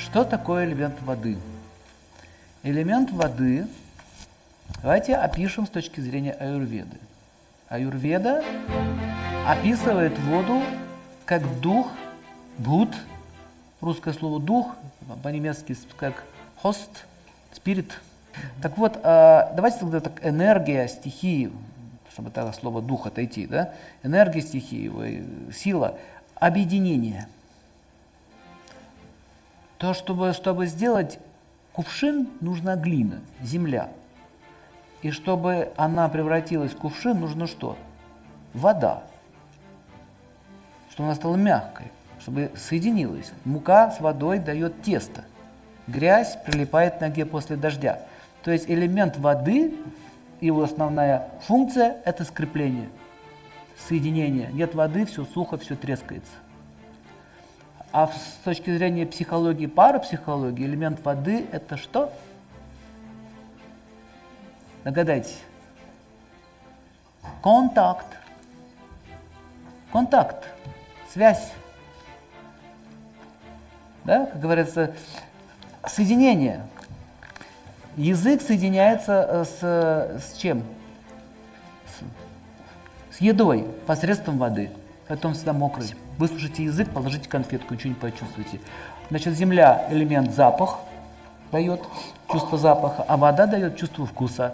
Что такое элемент воды? Элемент воды, давайте опишем с точки зрения аюрведы. Аюрведа описывает воду как дух, буд, русское слово дух, по-немецки как хост, спирит. Так вот, а, давайте тогда так энергия стихии, чтобы это слово дух отойти, да? Энергия стихии, сила, объединение. То, чтобы, чтобы сделать кувшин, нужна глина, земля. И чтобы она превратилась в кувшин, нужно что? Вода. Чтобы она стала мягкой, чтобы соединилась. Мука с водой дает тесто. Грязь прилипает к ноге после дождя. То есть элемент воды, его основная функция – это скрепление, соединение. Нет воды, все сухо, все трескается. А с точки зрения психологии, парапсихологии, элемент воды – это что? Догадайтесь. Контакт. Контакт. Связь. Да, как говорится, соединение. Язык соединяется э, с, с чем? С, с едой посредством воды. Поэтому всегда мокрый. Выслушайте язык, положите конфетку, ничего не почувствуете. Значит, земля элемент запах дает, чувство запаха, а вода дает чувство вкуса.